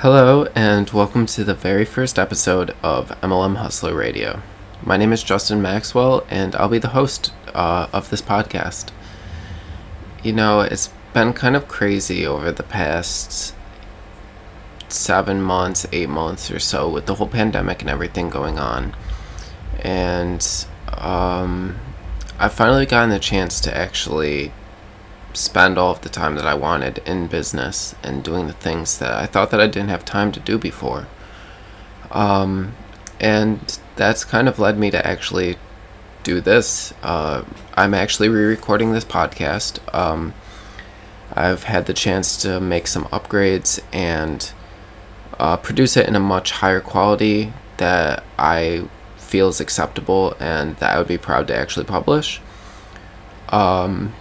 Hello, and welcome to the very first episode of MLM Hustler Radio. My name is Justin Maxwell, and I'll be the host uh, of this podcast. You know, it's been kind of crazy over the past seven months, eight months or so with the whole pandemic and everything going on. And um, I've finally gotten the chance to actually spend all of the time that I wanted in business and doing the things that I thought that I didn't have time to do before. Um, and that's kind of led me to actually do this. Uh, I'm actually re recording this podcast. Um, I've had the chance to make some upgrades and uh, produce it in a much higher quality that I feel is acceptable and that I would be proud to actually publish. Um,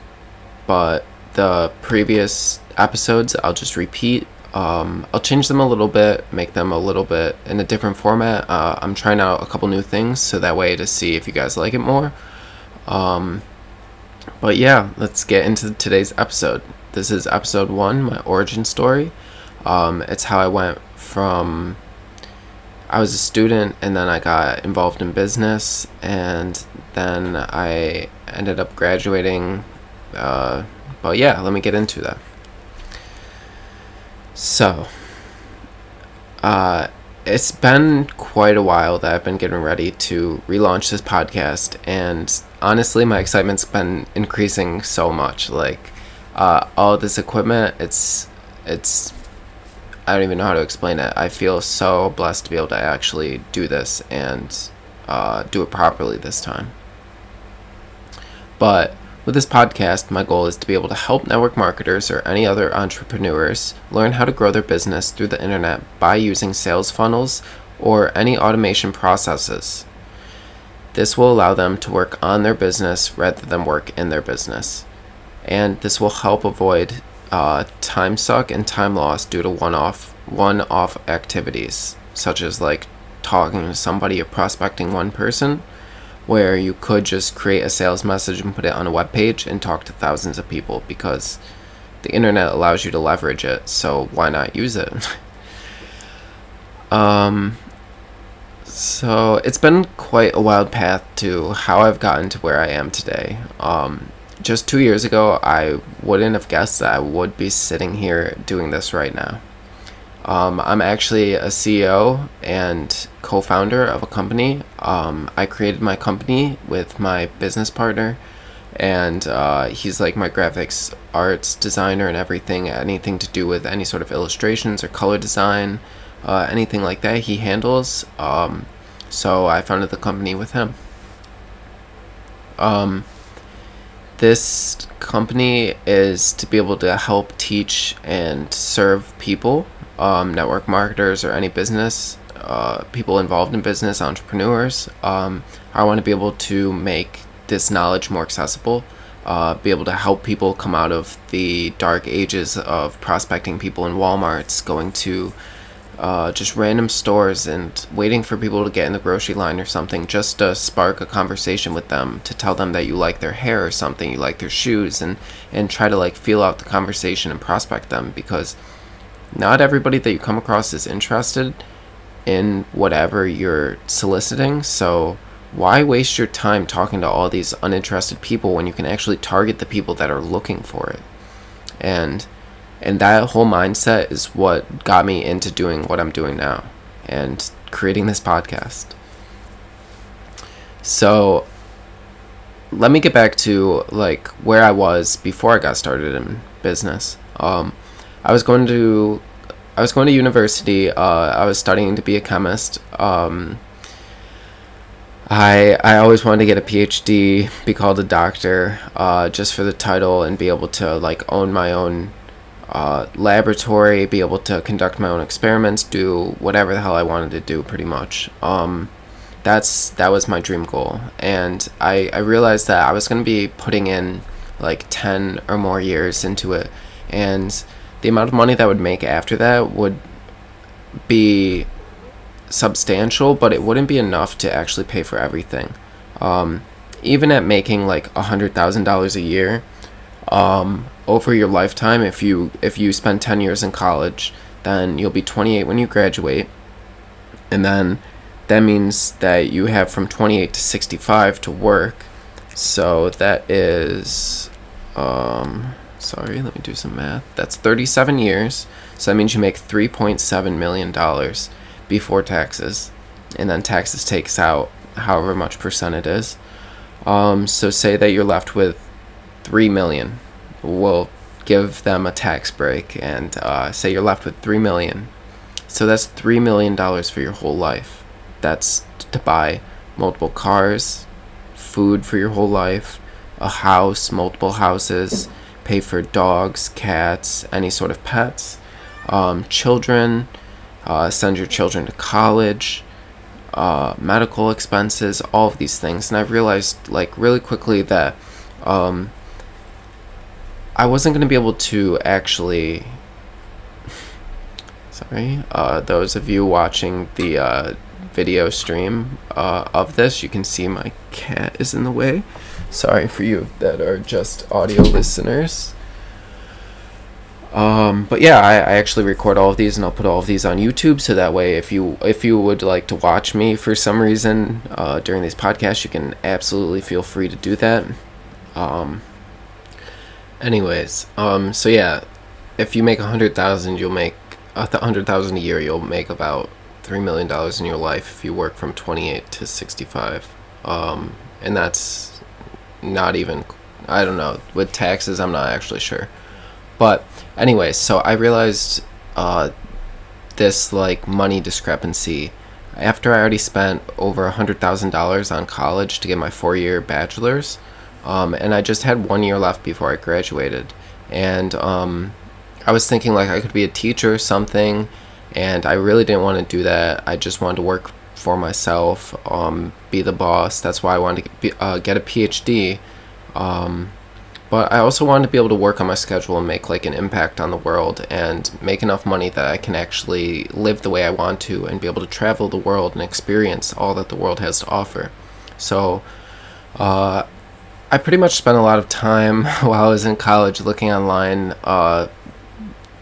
but the previous episodes I'll just repeat. Um, I'll change them a little bit, make them a little bit in a different format. Uh, I'm trying out a couple new things so that way to see if you guys like it more. Um, but yeah, let's get into today's episode. This is episode one, my origin story. Um, it's how I went from I was a student and then I got involved in business and then I ended up graduating. Uh, but yeah, let me get into that. So, uh, it's been quite a while that I've been getting ready to relaunch this podcast, and honestly, my excitement's been increasing so much. Like, uh, all this equipment, it's it's I don't even know how to explain it. I feel so blessed to be able to actually do this and uh, do it properly this time. But with this podcast, my goal is to be able to help network marketers or any other entrepreneurs learn how to grow their business through the internet by using sales funnels or any automation processes. This will allow them to work on their business rather than work in their business. And this will help avoid uh, time suck and time loss due to one-off one-off activities such as like talking to somebody or prospecting one person where you could just create a sales message and put it on a web page and talk to thousands of people because the internet allows you to leverage it so why not use it um so it's been quite a wild path to how I've gotten to where I am today um just two years ago, I wouldn't have guessed that I would be sitting here doing this right now. Um, I'm actually a CEO and co founder of a company. Um, I created my company with my business partner, and uh, he's like my graphics arts designer and everything, anything to do with any sort of illustrations or color design, uh, anything like that, he handles. Um, so I founded the company with him. Um, this company is to be able to help teach and serve people, um, network marketers, or any business, uh, people involved in business, entrepreneurs. Um, I want to be able to make this knowledge more accessible, uh, be able to help people come out of the dark ages of prospecting people in Walmarts, going to uh, just random stores and waiting for people to get in the grocery line or something just to spark a conversation with them to tell them that you like their hair or something you like their shoes and and try to like feel out the conversation and prospect them because not everybody that you come across is interested in whatever you're soliciting so why waste your time talking to all these uninterested people when you can actually target the people that are looking for it and and that whole mindset is what got me into doing what I'm doing now and creating this podcast. So let me get back to like where I was before I got started in business. Um, I was going to I was going to university. Uh, I was studying to be a chemist. Um, I I always wanted to get a PhD, be called a doctor, uh, just for the title and be able to like own my own uh, laboratory, be able to conduct my own experiments, do whatever the hell I wanted to do, pretty much. Um, that's that was my dream goal, and I I realized that I was going to be putting in like ten or more years into it, and the amount of money that would make after that would be substantial, but it wouldn't be enough to actually pay for everything. Um, even at making like a hundred thousand dollars a year, um, over your lifetime if you if you spend 10 years in college then you'll be 28 when you graduate. And then that means that you have from 28 to 65 to work. So that is, um, sorry, let me do some math. That's 37 years. So that means you make $3.7 million before taxes. And then taxes takes out however much percent it is. Um, so say that you're left with 3 million. We'll give them a tax break and uh, say you're left with 3 million. So that's 3 million dollars for your whole life. That's to buy multiple cars, food for your whole life, a house, multiple houses, pay for dogs, cats, any sort of pets, um, children, uh, send your children to college, uh, medical expenses, all of these things. And I've realized, like, really quickly that um, I wasn't going to be able to actually. Sorry, uh, those of you watching the uh, video stream uh, of this, you can see my cat is in the way. Sorry for you that are just audio listeners. Um, but yeah, I, I actually record all of these and I'll put all of these on YouTube so that way if you if you would like to watch me for some reason uh, during these podcasts, you can absolutely feel free to do that. Um, anyways, um, so yeah, if you make a hundred thousand, you'll make a hundred thousand a year. You'll make about three million dollars in your life if you work from twenty eight to sixty five. Um, and that's not even I don't know with taxes. I'm not actually sure, but Anyway, so I realized uh, this like money discrepancy after I already spent over a hundred thousand dollars on college to get my four-year bachelor's, um, and I just had one year left before I graduated, and um, I was thinking like I could be a teacher or something, and I really didn't want to do that. I just wanted to work for myself, um, be the boss. That's why I wanted to get, uh, get a PhD. Um, but I also wanted to be able to work on my schedule and make like an impact on the world and make enough money that I can actually live the way I want to and be able to travel the world and experience all that the world has to offer. So, uh, I pretty much spent a lot of time while I was in college looking online uh,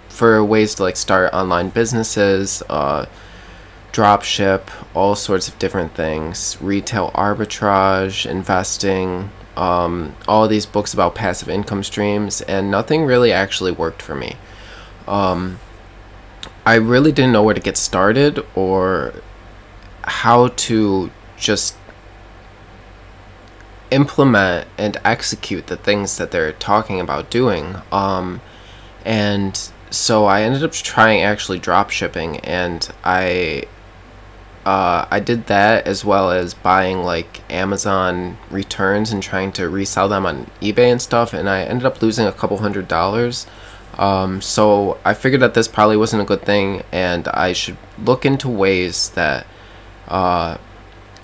for ways to like start online businesses, uh, drop ship, all sorts of different things, retail arbitrage, investing, um, all these books about passive income streams, and nothing really actually worked for me. Um, I really didn't know where to get started or how to just implement and execute the things that they're talking about doing. Um, and so I ended up trying actually drop shipping, and I uh, I did that as well as buying like Amazon returns and trying to resell them on eBay and stuff, and I ended up losing a couple hundred dollars. Um, so I figured that this probably wasn't a good thing, and I should look into ways that uh,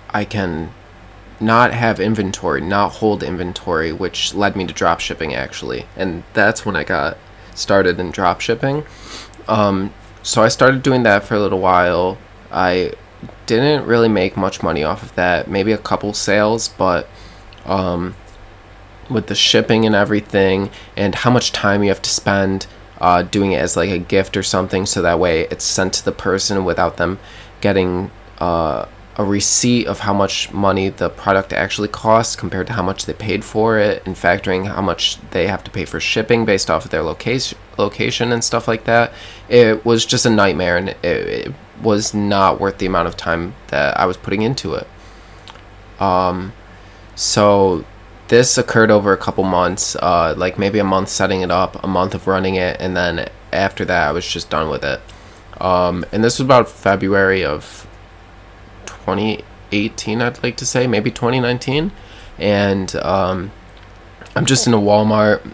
I can not have inventory, not hold inventory, which led me to drop shipping actually, and that's when I got started in drop shipping. Um, so I started doing that for a little while. I didn't really make much money off of that. Maybe a couple sales, but um, with the shipping and everything, and how much time you have to spend uh, doing it as like a gift or something, so that way it's sent to the person without them getting uh, a receipt of how much money the product actually costs compared to how much they paid for it, and factoring how much they have to pay for shipping based off of their location location and stuff like that. It was just a nightmare, and it, it was not worth the amount of time that I was putting into it. Um, so this occurred over a couple months, uh, like maybe a month setting it up, a month of running it, and then after that, I was just done with it. Um, and this was about February of 2018, I'd like to say, maybe 2019. And um, I'm just in a Walmart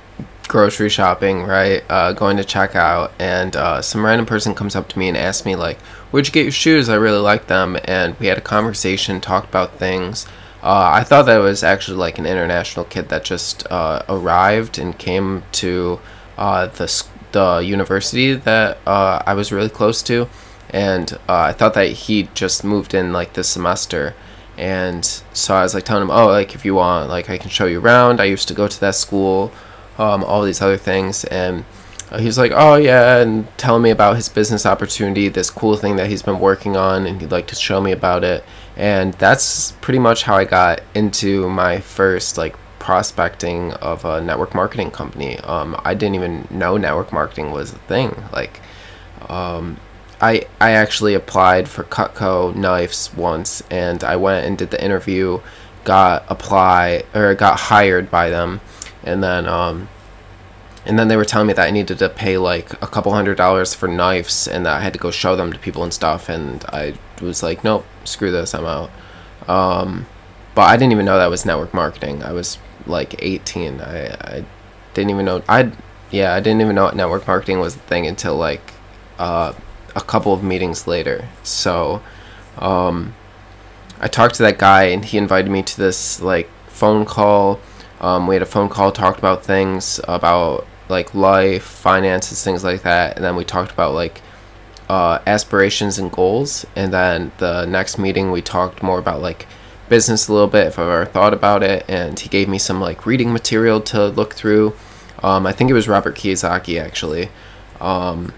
grocery shopping, right? Uh, going to check out, and uh, some random person comes up to me and asks me like, "Where'd you get your shoes? I really like them." And we had a conversation, talked about things. Uh, I thought that was actually like an international kid that just uh, arrived and came to uh, the the university that uh, I was really close to, and I thought that he just moved in like this semester. And so I was like telling him, oh, like if you want, like I can show you around. I used to go to that school um, all these other things. And uh, he was like, "Oh yeah," and telling me about his business opportunity, this cool thing that he's been working on, and he'd like to show me about it. And that's pretty much how I got into my first like prospecting of a network marketing company. Um, I didn't even know network marketing was a thing. Like, um, I I actually applied for Cutco knives once, and I went and did the interview, got apply or got hired by them, and then um, and then they were telling me that I needed to pay like a couple hundred dollars for knives, and that I had to go show them to people and stuff, and I was like, nope, screw this, I'm out. Um, but I didn't even know that was network marketing. I was like 18. I, I didn't even know I yeah I didn't even know network marketing was a thing until like uh, a couple of meetings later. So um, I talked to that guy and he invited me to this like phone call. Um, we had a phone call, talked about things about like life, finances, things like that, and then we talked about like uh, aspirations and goals. And then the next meeting, we talked more about like business a little bit if I've ever thought about it, and he gave me some like reading material to look through. Um, I think it was Robert Kiyosaki actually. Um,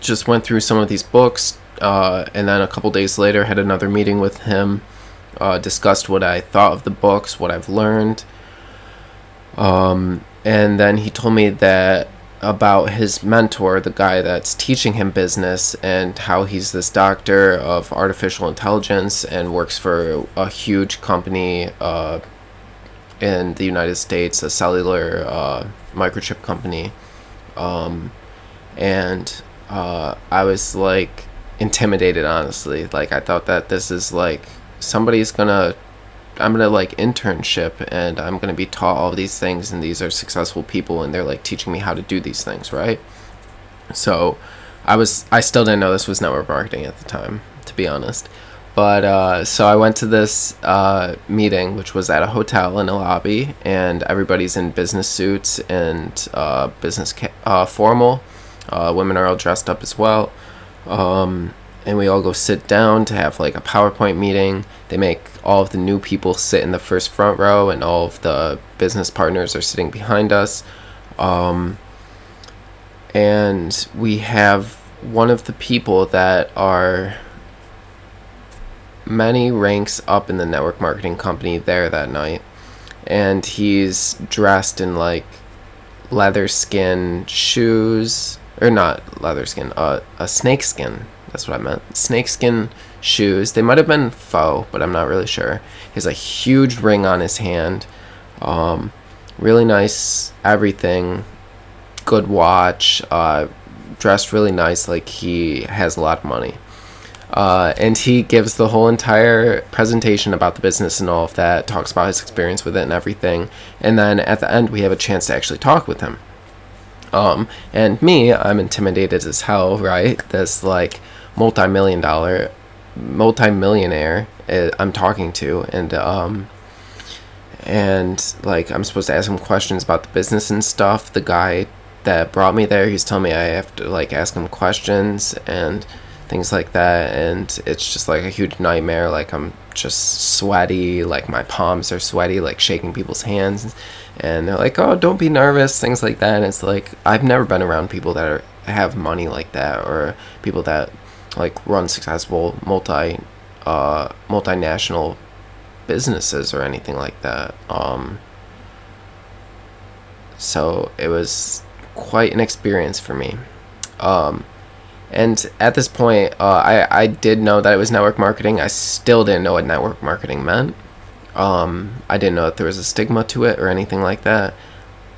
just went through some of these books, uh, and then a couple days later had another meeting with him. Uh, discussed what I thought of the books, what I've learned. Um, and then he told me that about his mentor, the guy that's teaching him business, and how he's this doctor of artificial intelligence and works for a huge company uh, in the United States, a cellular uh, microchip company. Um, and uh, I was like intimidated, honestly. Like, I thought that this is like somebody's gonna I'm gonna like internship and I'm gonna be taught all these things and these are successful people and they're like teaching me how to do these things, right? So I was I still didn't know this was network marketing at the time, to be honest. But uh, so I went to this uh, meeting, which was at a hotel in a lobby, and everybody's in business suits and uh, business ca- uh, formal. Uh, women are all dressed up as well. Um, and we all go sit down to have like a PowerPoint meeting. They make all of the new people sit in the first front row, and all of the business partners are sitting behind us. Um, and we have one of the people that are many ranks up in the network marketing company there that night. And he's dressed in like leather skin shoes, or not leather skin, uh, a snake skin that's what I meant. Snakeskin shoes. They might have been faux, but I'm not really sure. He has a huge ring on his hand. Um, really nice everything. Good watch. Uh, dressed really nice, like he has a lot of money. Uh, and he gives the whole entire presentation about the business and all of that, talks about his experience with it and everything. And then at the end, we have a chance to actually talk with him. Um, and me, I'm intimidated as hell, right? This like multi-million dollar multi-millionaire uh, I'm talking to and um and like I'm supposed to ask him questions about the business and stuff. The guy that brought me there he's telling me I have to like ask him questions and things like that. And it's just like a huge nightmare. Like I'm just sweaty. Like my palms are sweaty like shaking people's hands. And they're like oh don't be nervous things like that. And it's like I've never been around people that are have money like that or people that like run successful multi uh, multinational businesses or anything like that. Um, so it was quite an experience for me. Um, and at this point, uh, I, I did know that it was network marketing. I still didn't know what network marketing meant. Um, I didn't know that there was a stigma to it or anything like that.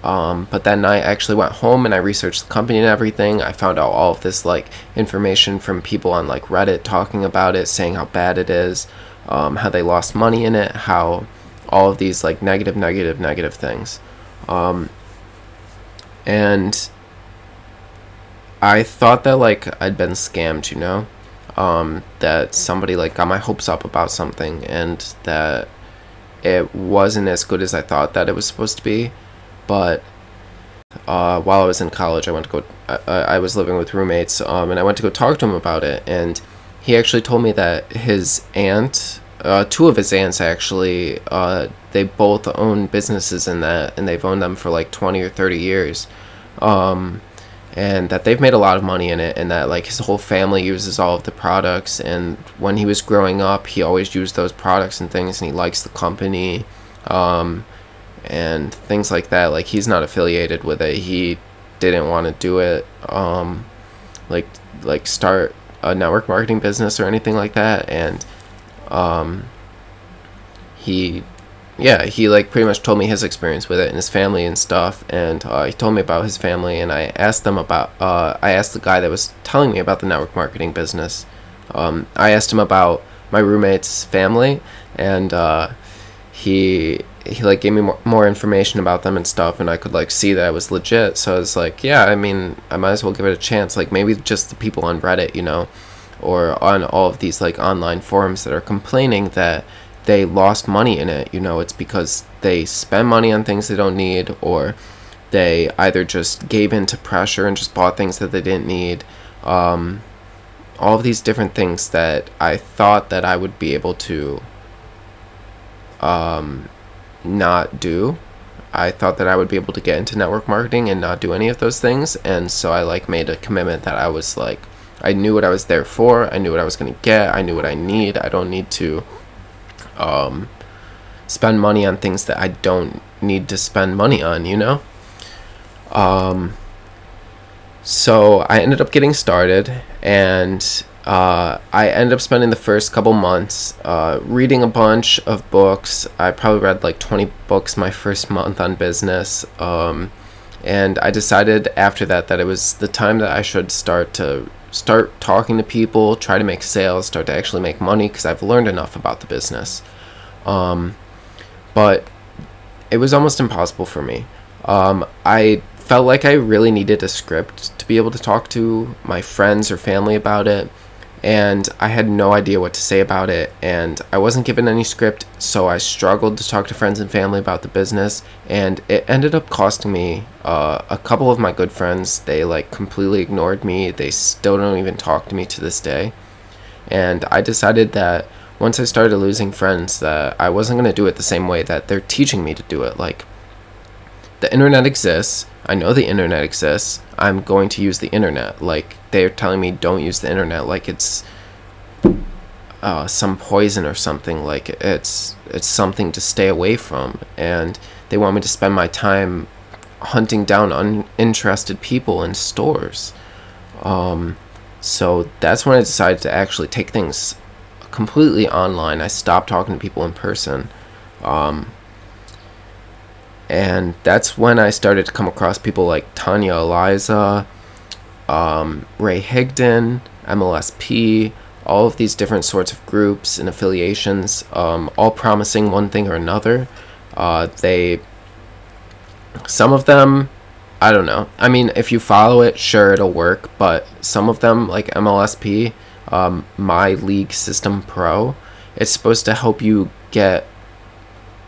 Um, but then I actually went home and I researched the company and everything. I found out all of this like information from people on like Reddit talking about it, saying how bad it is, um, how they lost money in it, how all of these like negative, negative, negative things. Um, and I thought that like I'd been scammed, you know, um, that somebody like got my hopes up about something and that it wasn't as good as I thought that it was supposed to be but uh, while I was in college, I went to go. I, I was living with roommates, um, and I went to go talk to him about it. And he actually told me that his aunt, uh, two of his aunts actually, uh, they both own businesses in that, and they've owned them for like twenty or thirty years. Um, and that they've made a lot of money in it and that like his whole family uses all of the products and when he was growing up he always used those products and things and he likes the company um, and things like that like he's not affiliated with it he didn't want to do it um, like like start a network marketing business or anything like that and um, he yeah, he like pretty much told me his experience with it and his family and stuff, and uh, he told me about his family, and I asked them about. Uh, I asked the guy that was telling me about the network marketing business. Um, I asked him about my roommate's family, and uh, he he like gave me more, more information about them and stuff, and I could like see that it was legit. So I was like, yeah, I mean, I might as well give it a chance. Like maybe just the people on Reddit, you know, or on all of these like online forums that are complaining that they lost money in it. You know, it's because they spend money on things they don't need, or they either just gave in to pressure and just bought things that they didn't need. Um, all of these different things that I thought that I would be able to um, not do. I thought that I would be able to get into network marketing and not do any of those things, and so I like made a commitment that I was like, I knew what I was there for. I knew what I was gonna get. I knew what I need. I don't need to um, spend money on things that I don't need to spend money on, you know? Um, so I ended up getting started and uh, I ended up spending the first couple months uh, reading a bunch of books. I probably read like 20 books my first month on business. Um, and I decided after that that it was the time that I should start to start talking to people, try to make sales, start to actually make money because I've learned enough about the business. Um, but it was almost impossible for me. Um, I felt like I really needed a script to be able to talk to my friends or family about it and I had no idea what to say about it, and I wasn't given any script, so I struggled to talk to friends and family about the business, and it ended up costing me uh, a couple of my good friends. They like completely ignored me. They still don't even talk to me to this day, and I decided that once I started losing friends, that I wasn't gonna do it the same way that they're teaching me to do it. Like the internet exists. I know the internet exists. I'm going to use the internet. Like they're telling me don't use the internet like it's uh, some poison or something. Like it's it's something to stay away from. And they want me to spend my time hunting down uninterested people in stores. Um, so that's when I decided to actually take things completely online. I stopped talking to people in person. Um, and that's when I started to come across people like Tanya Aliza, um, Ray Higdon, MLSP, all of these different sorts of groups and affiliations, um, all promising one thing or another. Uh, they, some of them, I don't know. I mean, if you follow it, sure, it'll work. But some of them, like MLSP, um, My Lead System Pro, it's supposed to help you get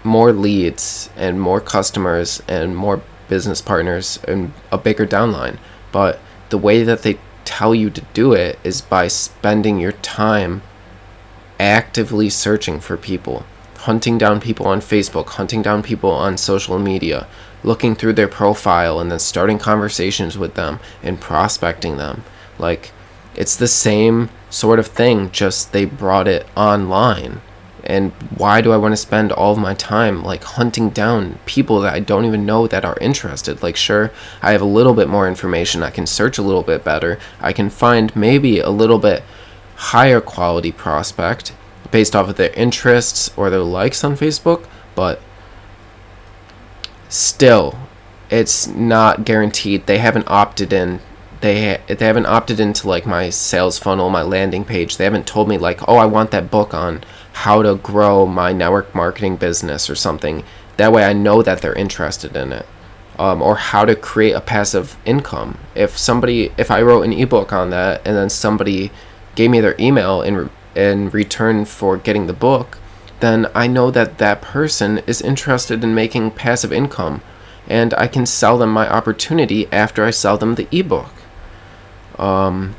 more leads and more customers and more business partners and a bigger downline. But the way that they tell you to do it is by spending your time actively searching for people, hunting down people on Facebook, hunting down people on social media, looking through their profile and then starting conversations with them and prospecting them. Like, it's the same sort of thing, just they brought it online and why do I want to spend all of my time like hunting down people that I don't even know that are interested? Like, sure, I have a little bit more information, I can search a little bit better, I can find maybe a little bit higher quality prospect based off of their interests or their likes on Facebook, but still, it's not guaranteed. They haven't opted in they they haven't opted into like my sales funnel, my landing page. They haven't told me like, "Oh, I want that book on how to grow my network marketing business or something. That way I know that they're interested in it. Um, or how to create a passive income. If somebody, if I wrote an ebook on that and then somebody gave me their email in, re- in return for getting the book, then I know that that person is interested in making passive income and I can sell them my opportunity after I sell them the ebook. Um,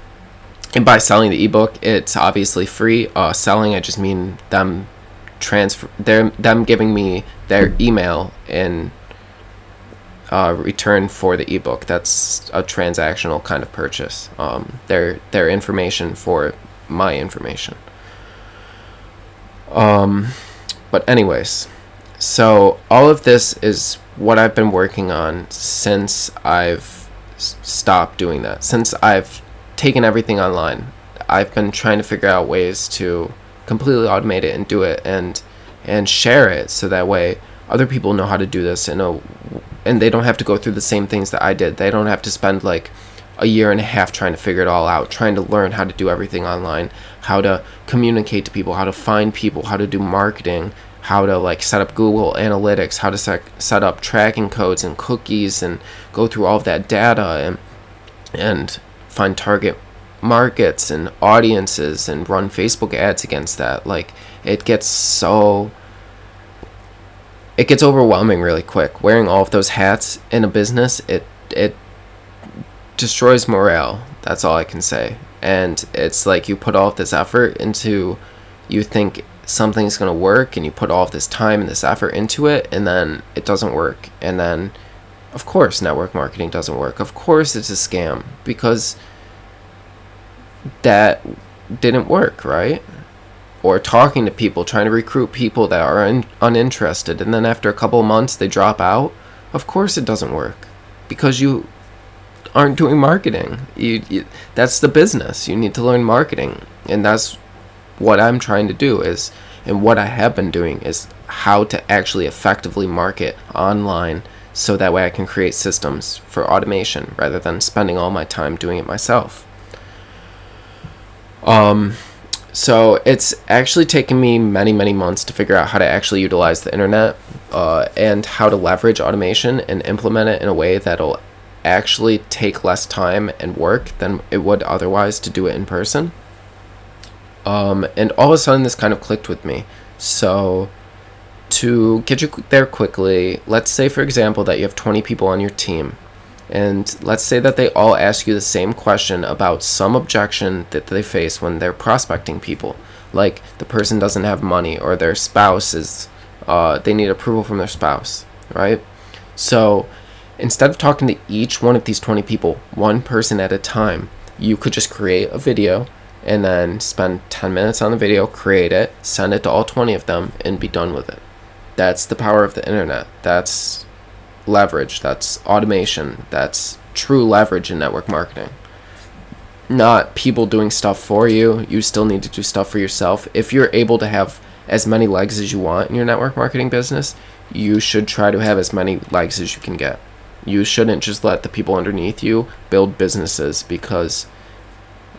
and by selling the ebook, it's obviously free. Uh, selling, I just mean them transfer, them them giving me their email in uh, return for the ebook. That's a transactional kind of purchase. Um, their their information for my information. Um, but anyways, so all of this is what I've been working on since I've stopped doing that. Since I've taken everything online, I've been trying to figure out ways to completely automate it and do it and and share it so that way other people know how to do this and and they don't have to go through the same things that I did. They don't have to spend like a year and a half trying to figure it all out, trying to learn how to do everything online, how to communicate to people, how to find people, how to do marketing, how to like set up Google Analytics, how to set set up tracking codes and cookies and go through all of that data and and find target markets and audiences and run Facebook ads against that. Like it gets so it gets overwhelming really quick. Wearing all of those hats in a business, it it destroys morale. That's all I can say. And it's like you put all of this effort into you think something's going to work and you put all of this time and this effort into it and then it doesn't work. And then of course network marketing doesn't work. Of course it's a scam because that didn't work, right? Or talking to people, trying to recruit people that are un- uninterested, and then after a couple months they drop out. Of course, it doesn't work because you aren't doing marketing. You, you, that's the business. You need to learn marketing, and that's what I'm trying to do. Is and what I have been doing is how to actually effectively market online, so that way I can create systems for automation rather than spending all my time doing it myself. Um, so it's actually taken me many, many months to figure out how to actually utilize the internet uh, and how to leverage automation and implement it in a way that'll actually take less time and work than it would otherwise to do it in person. Um, and all of a sudden, this kind of clicked with me. So, to get you there quickly, let's say, for example, that you have 20 people on your team and let's say that they all ask you the same question about some objection that they face when they're prospecting people. Like the person doesn't have money or their spouse is, uh, they need approval from their spouse, right? So instead of talking to each one of these 20 people, one person at a time, you could just create a video and then spend 10 minutes on the video, create it, send it to all 20 of them, and be done with it. That's the power of the internet. That's leverage, that's automation, that's true leverage in network marketing. Not people doing stuff for you, you still need to do stuff for yourself. If you're able to have as many legs as you want in your network marketing business, you should try to have as many legs as you can get. You shouldn't just let the people underneath you build businesses because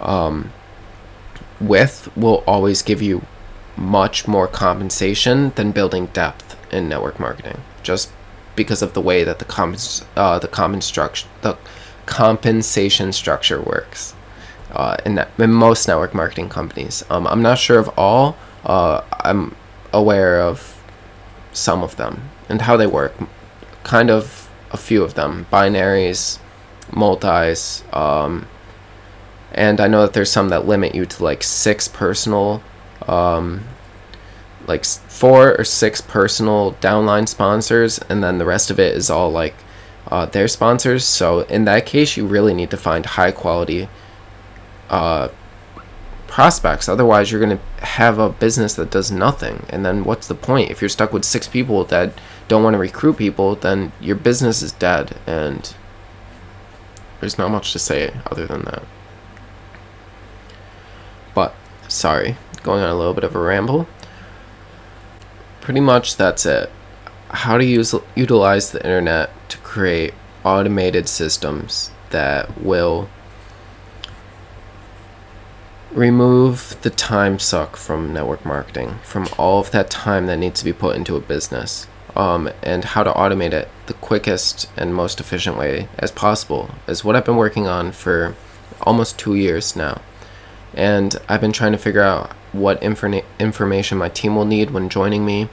um, width will always give you much more compensation than building depth in network marketing. Just because of the way that the comp- uh, the common structure the compensation structure works uh, in, that, in most network marketing companies. Um, I'm not sure of all. Uh, I'm aware of some of them and how they work. Kind of a few of them: binaries, multis, um, and I know that there's some that limit you to like six personal um, like four or six personal downline sponsors, and then the rest of it is all like uh, their sponsors. So in that case, you really need to find high quality uh, prospects. Otherwise, you're going to have a business that does nothing. And then what's the point? If you're stuck with six people that don't want to recruit people, then your business is dead. And there's not much to say other than that. But, sorry, going on a little bit of a ramble pretty much that's it. How to use utilize the internet to create automated systems that will remove the time suck from network marketing, from all of that time that needs to be put into a business, um, and how to automate it the quickest and most efficient way as possible is what I've been working on for almost two years now. And I've been trying to figure out what informa- information my team will need when joining me,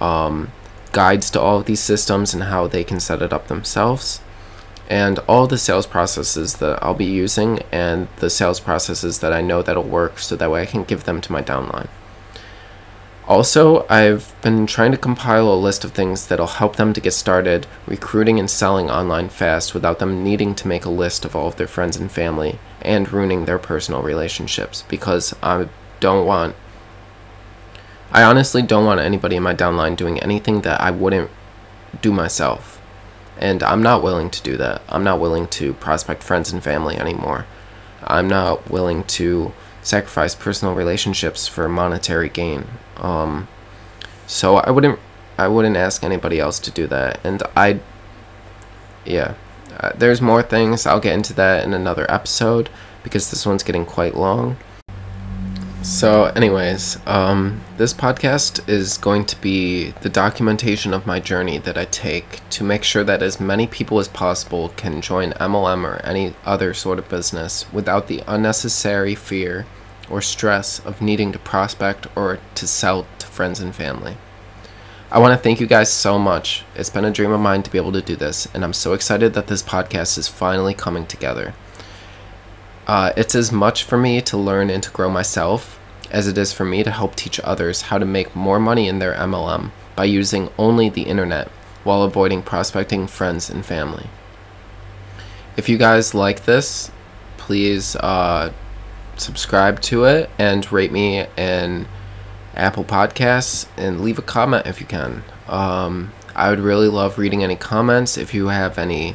um, guides to all of these systems and how they can set it up themselves, and all the sales processes that I'll be using and the sales processes that I know that'll work so that way I can give them to my downline. Also, I've been trying to compile a list of things that'll help them to get started recruiting and selling online fast without them needing to make a list of all of their friends and family and ruining their personal relationships because I don't want I honestly don't want anybody in my downline doing anything that I wouldn't do myself. And I'm not willing to do that. I'm not willing to prospect friends and family anymore. I'm not willing to sacrifice personal relationships for monetary gain. Um, so I wouldn't I wouldn't ask anybody else to do that. And I yeah, uh, there's more things. I'll get into that in another episode because this one's getting quite long. So, anyways, um, this podcast is going to be the documentation of my journey that I take to make sure that as many people as possible can join MLM or any other sort of business without the unnecessary fear or stress of needing to prospect or to sell to friends and family. I want to thank you guys so much. It's been a dream of mine to be able to do this, and I'm so excited that this podcast is finally coming together. Uh, it's as much for me to learn and to grow myself as it is for me to help teach others how to make more money in their MLM by using only the internet while avoiding prospecting friends and family. If you guys like this, please uh, subscribe to it and rate me in Apple Podcasts and leave a comment if you can. Um, I would really love reading any comments. If you have any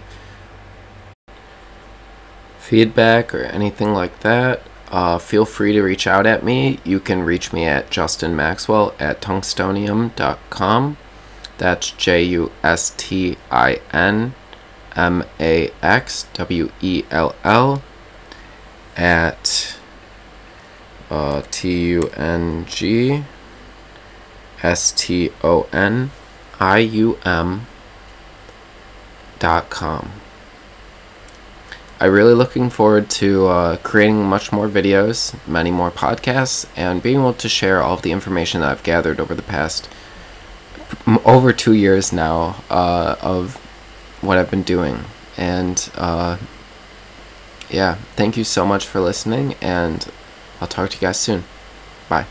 feedback or anything like that, uh, feel free to reach out at me. You can reach me at Justin Maxwell at tungstonium.com. That's J U S T I N M A X W E L L at uh, T U N G S T O N I U M dot com. I'm really looking forward to uh, creating much more videos, many more podcasts, and being able to share all of the information that I've gathered over the past over two years now uh, of what I've been doing. And uh, yeah, thank you so much for listening, and I'll talk to you guys soon. Bye.